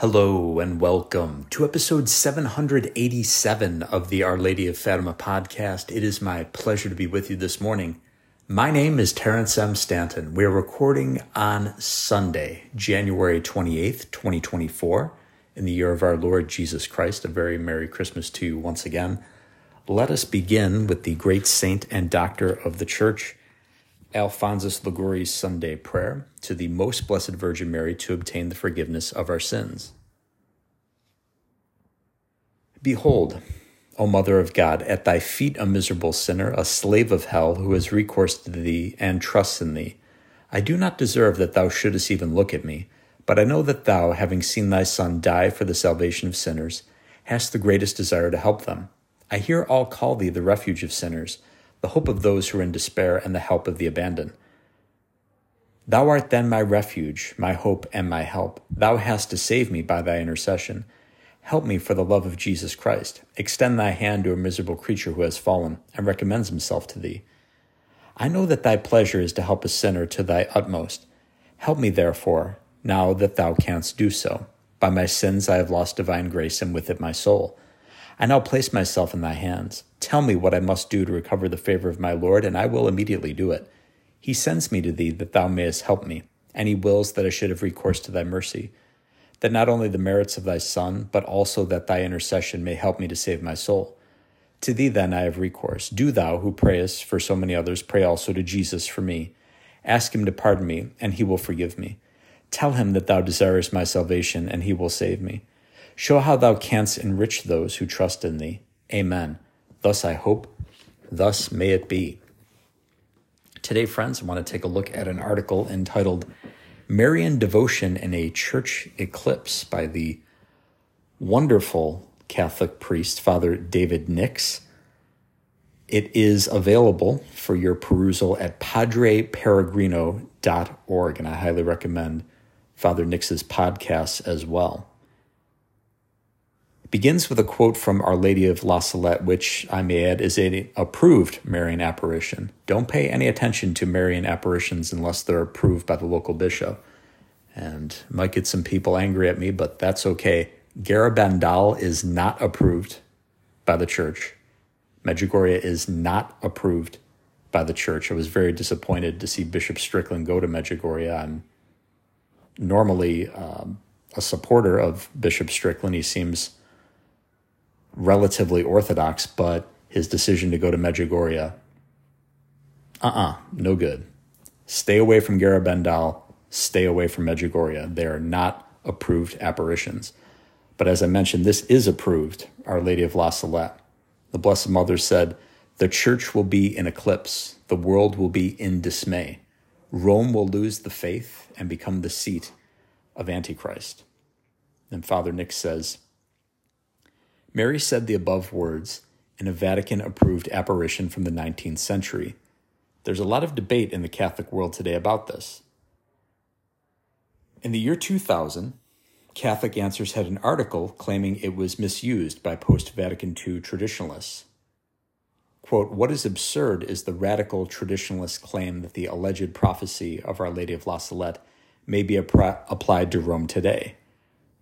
Hello and welcome to episode 787 of the Our Lady of Fatima podcast. It is my pleasure to be with you this morning. My name is Terrence M. Stanton. We're recording on Sunday, January 28th, 2024, in the year of our Lord Jesus Christ. A very Merry Christmas to you once again. Let us begin with the great saint and doctor of the church, Alphonsus Liguori's Sunday prayer to the Most Blessed Virgin Mary to obtain the forgiveness of our sins. Behold, O Mother of God, at thy feet a miserable sinner, a slave of hell, who has recourse to thee and trusts in thee. I do not deserve that thou shouldest even look at me, but I know that thou, having seen thy Son die for the salvation of sinners, hast the greatest desire to help them. I hear all call thee the refuge of sinners the hope of those who are in despair, and the help of the abandoned. Thou art then my refuge, my hope, and my help. Thou hast to save me by thy intercession. Help me for the love of Jesus Christ. Extend thy hand to a miserable creature who has fallen and recommends himself to thee. I know that thy pleasure is to help a sinner to thy utmost. Help me, therefore, now that thou canst do so. By my sins I have lost divine grace, and with it my soul. I now place myself in thy hands. Tell me what I must do to recover the favor of my Lord, and I will immediately do it. He sends me to thee that thou mayest help me, and he wills that I should have recourse to thy mercy, that not only the merits of thy Son, but also that thy intercession may help me to save my soul. To thee then I have recourse. Do thou, who prayest for so many others, pray also to Jesus for me. Ask him to pardon me, and he will forgive me. Tell him that thou desirest my salvation, and he will save me. Show how thou canst enrich those who trust in thee. Amen. Thus I hope, thus may it be. Today, friends, I want to take a look at an article entitled Marian Devotion in a Church Eclipse by the wonderful Catholic priest, Father David Nix. It is available for your perusal at padreperegrino.org, and I highly recommend Father Nix's podcasts as well begins with a quote from Our Lady of La Salette, which I may add is an approved Marian apparition. Don't pay any attention to Marian apparitions unless they're approved by the local bishop. And might get some people angry at me, but that's okay. Garabandal is not approved by the church. Medjugorje is not approved by the church. I was very disappointed to see Bishop Strickland go to Medjugorje. I'm normally um, a supporter of Bishop Strickland. He seems relatively orthodox, but his decision to go to Medjugorje, uh-uh, no good. Stay away from Garabandal, stay away from Medjugorje. They are not approved apparitions. But as I mentioned, this is approved, Our Lady of La Salette. The Blessed Mother said, The church will be in eclipse, the world will be in dismay. Rome will lose the faith and become the seat of Antichrist. And Father Nix says, Mary said the above words in a Vatican approved apparition from the 19th century. There's a lot of debate in the Catholic world today about this. In the year 2000, Catholic Answers had an article claiming it was misused by post Vatican II traditionalists. Quote, What is absurd is the radical traditionalist claim that the alleged prophecy of Our Lady of La Salette may be applied to Rome today.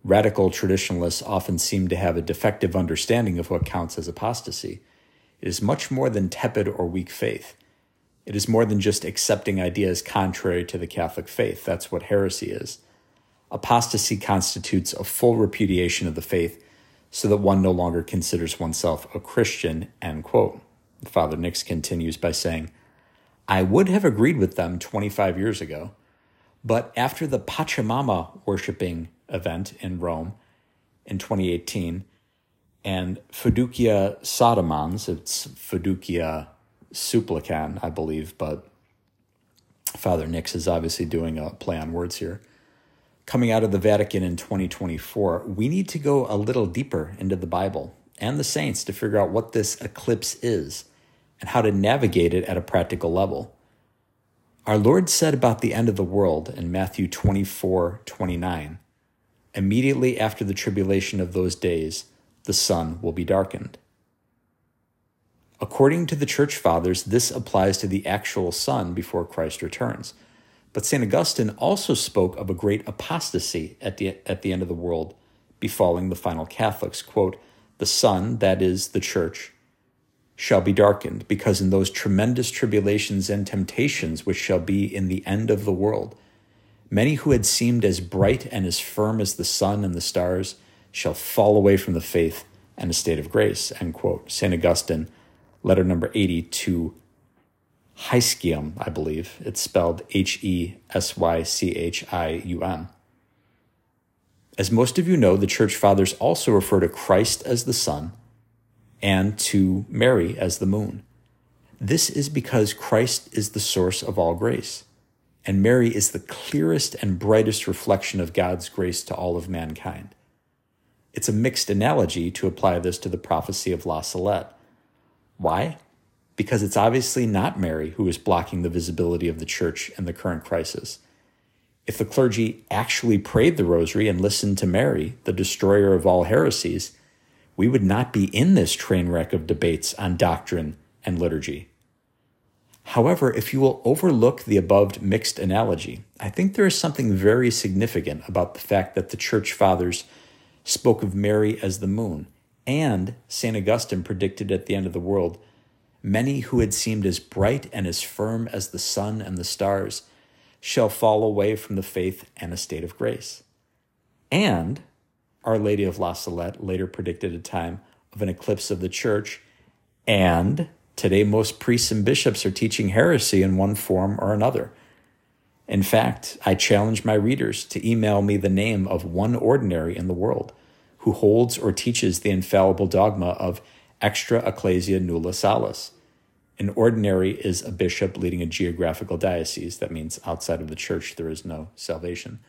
Radical traditionalists often seem to have a defective understanding of what counts as apostasy. It is much more than tepid or weak faith. It is more than just accepting ideas contrary to the Catholic faith. That's what heresy is. Apostasy constitutes a full repudiation of the faith so that one no longer considers oneself a Christian, end quote. Father Nix continues by saying, I would have agreed with them 25 years ago, but after the Pachamama worshiping event in Rome in 2018. And Fiducia Sodomans, it's Fiducia Supplicans, I believe, but Father Nix is obviously doing a play on words here. Coming out of the Vatican in 2024, we need to go a little deeper into the Bible and the saints to figure out what this eclipse is and how to navigate it at a practical level. Our Lord said about the end of the world in Matthew 24 29 Immediately after the tribulation of those days, the sun will be darkened. According to the church fathers, this applies to the actual sun before Christ returns. But St. Augustine also spoke of a great apostasy at the, at the end of the world befalling the final Catholics. Quote, the sun, that is, the church, shall be darkened, because in those tremendous tribulations and temptations which shall be in the end of the world, many who had seemed as bright and as firm as the sun and the stars shall fall away from the faith and a state of grace. End quote. St. Augustine, letter number 80 to Hesychium, I believe. It's spelled H E S Y C H I U M. As most of you know, the church fathers also refer to Christ as the sun and to Mary as the moon. This is because Christ is the source of all grace, and Mary is the clearest and brightest reflection of God's grace to all of mankind. It's a mixed analogy to apply this to the prophecy of La Salette. Why? Because it's obviously not Mary who is blocking the visibility of the church in the current crisis. If the clergy actually prayed the rosary and listened to Mary, the destroyer of all heresies, we would not be in this train wreck of debates on doctrine and liturgy. However, if you will overlook the above mixed analogy, I think there is something very significant about the fact that the church fathers spoke of Mary as the moon, and St. Augustine predicted at the end of the world many who had seemed as bright and as firm as the sun and the stars shall fall away from the faith and a state of grace. And Our Lady of La Salette later predicted a time of an eclipse of the church, and today most priests and bishops are teaching heresy in one form or another. In fact, I challenge my readers to email me the name of one ordinary in the world who holds or teaches the infallible dogma of extra ecclesia nulla salus. An ordinary is a bishop leading a geographical diocese. That means outside of the church there is no salvation.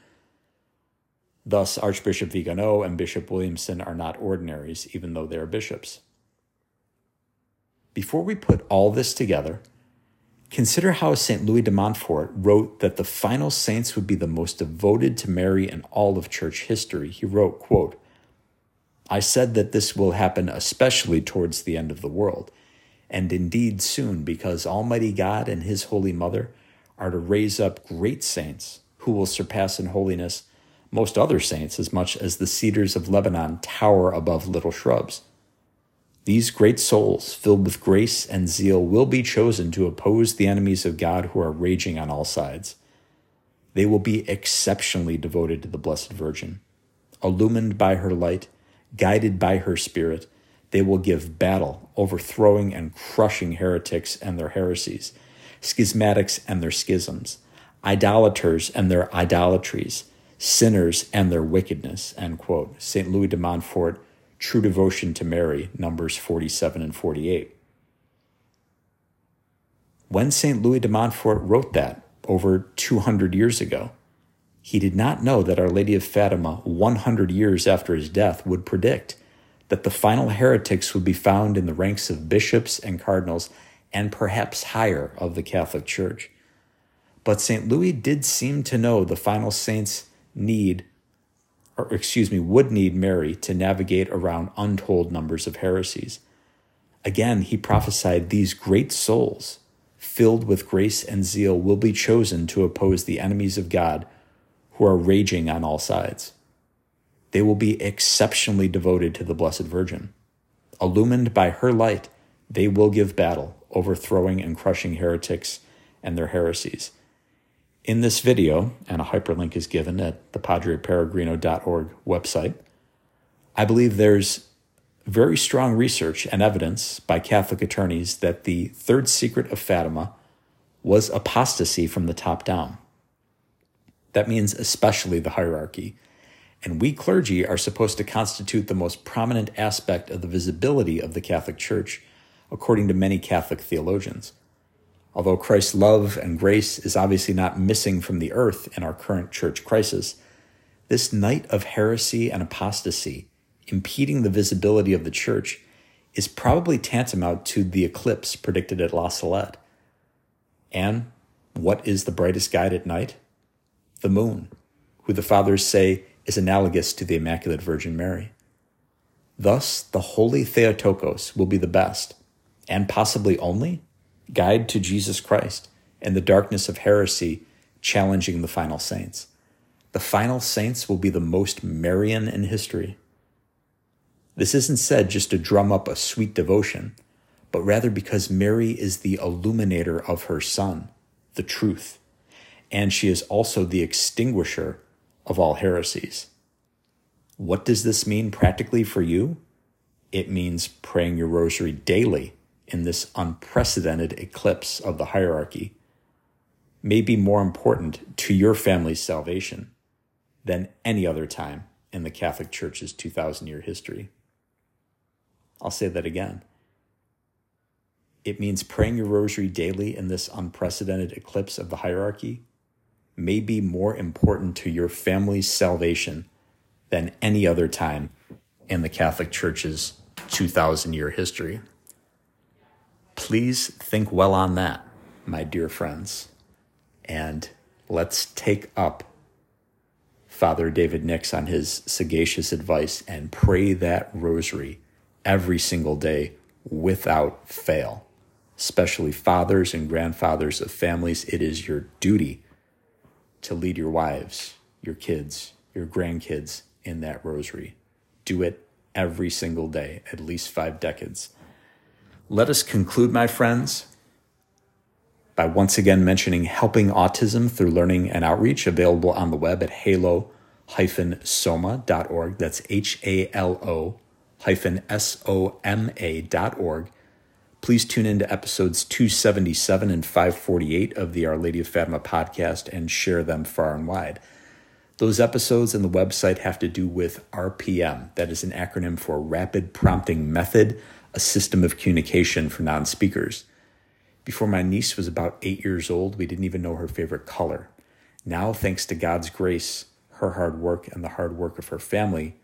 Thus, Archbishop Vigano and Bishop Williamson are not ordinaries, even though they are bishops. Before we put all this together, consider how St. Louis de Montfort wrote that the final saints would be the most devoted to Mary in all of church history. He wrote, quote, I said that this will happen especially towards the end of the world, and indeed soon, because Almighty God and His Holy Mother are to raise up great saints who will surpass in holiness most other saints as much as the cedars of Lebanon tower above little shrubs. These great souls, filled with grace and zeal, will be chosen to oppose the enemies of God who are raging on all sides. They will be exceptionally devoted to the Blessed Virgin. Illumined by her light, guided by her Spirit, they will give battle, overthrowing and crushing heretics and their heresies, schismatics and their schisms, idolaters and their idolatries, sinners and their wickedness. End quote. St. Louis de Montfort, True Devotion to Mary, Numbers 47 and 48. When St. Louis de Montfort wrote that over 200 years ago, he did not know that Our Lady of Fatima, 100 years after his death, would predict that the final heretics would be found in the ranks of bishops and cardinals and perhaps higher of the Catholic Church. But St. Louis did seem to know the final saints need, or excuse me, would need Mary to navigate around untold numbers of heresies. Again, he prophesied these great souls, filled with grace and zeal, will be chosen to oppose the enemies of God who are raging on all sides. They will be exceptionally devoted to the Blessed Virgin. Illumined by her light, they will give battle, overthrowing and crushing heretics and their heresies. In this video, and a hyperlink is given at the padreperegrino.org website, I believe there's very strong research and evidence by Catholic attorneys that the third secret of Fatima was apostasy from the top down. That means especially the hierarchy. And we clergy are supposed to constitute the most prominent aspect of the visibility of the Catholic Church, according to many Catholic theologians. Although Christ's love and grace is obviously not missing from the earth in our current church crisis, this night of heresy and apostasy impeding the visibility of the church is probably tantamount to the eclipse predicted at La Salette. And what is the brightest guide at night? the moon, who the fathers say is analogous to the Immaculate Virgin Mary. Thus, the Holy Theotokos will be the best, and possibly only, guide to Jesus Christ and the darkness of heresy challenging the final saints. The final saints will be the most Marian in history. This isn't said just to drum up a sweet devotion, but rather because Mary is the illuminator of her Son, the truth, and she is also the extinguisher of all heresies. What does this mean practically for you? It means praying your rosary daily in this unprecedented eclipse of the hierarchy may be more important to your family's salvation than any other time in the Catholic Church's 2,000 year history. I'll say that again. It means praying your rosary daily in this unprecedented eclipse of the hierarchy may be more important to your family's salvation than any other time in the Catholic Church's 2,000 year history. Please think well on that, my dear friends, and let's take up Father David Nix on his sagacious advice and pray that rosary every single day without fail. Especially fathers and grandfathers of families, it is your duty to lead your wives, your kids, your grandkids in that rosary. Do it every single day, at least five decades. Let us conclude, my friends, by once again mentioning Helping Autism through Learning and Outreach, available on the web at halo soma.org. That's H A L O hyphen S O M A dot org. Please tune in to episodes 277 and 548 of the Our Lady of Fatima podcast and share them far and wide. Those episodes and the website have to do with RPM, that is an acronym for Rapid Prompting Method, a system of communication for non speakers. Before my niece was about eight years old, we didn't even know her favorite color. Now, thanks to God's grace, her hard work, and the hard work of her family,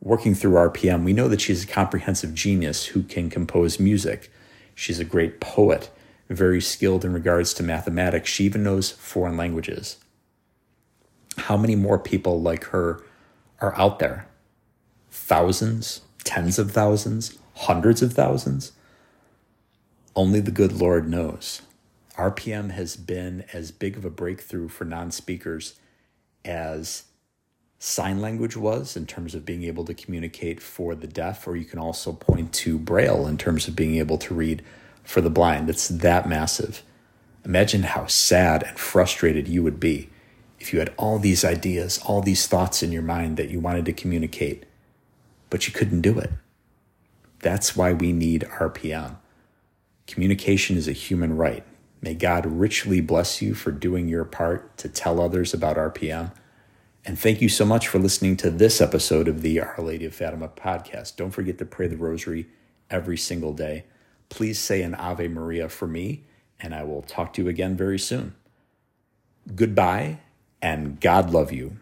working through RPM, we know that she's a comprehensive genius who can compose music. She's a great poet, very skilled in regards to mathematics. She even knows foreign languages. How many more people like her are out there? Thousands, tens of thousands, hundreds of thousands? Only the good Lord knows. RPM has been as big of a breakthrough for non speakers as sign language was in terms of being able to communicate for the deaf, or you can also point to Braille in terms of being able to read for the blind. It's that massive. Imagine how sad and frustrated you would be if you had all these ideas, all these thoughts in your mind that you wanted to communicate, but you couldn't do it. That's why we need RPM. Communication is a human right. May God richly bless you for doing your part to tell others about RPM. And thank you so much for listening to this episode of the Our Lady of Fatima podcast. Don't forget to pray the rosary every single day. Please say an Ave Maria for me, and I will talk to you again very soon. Goodbye, and God love you.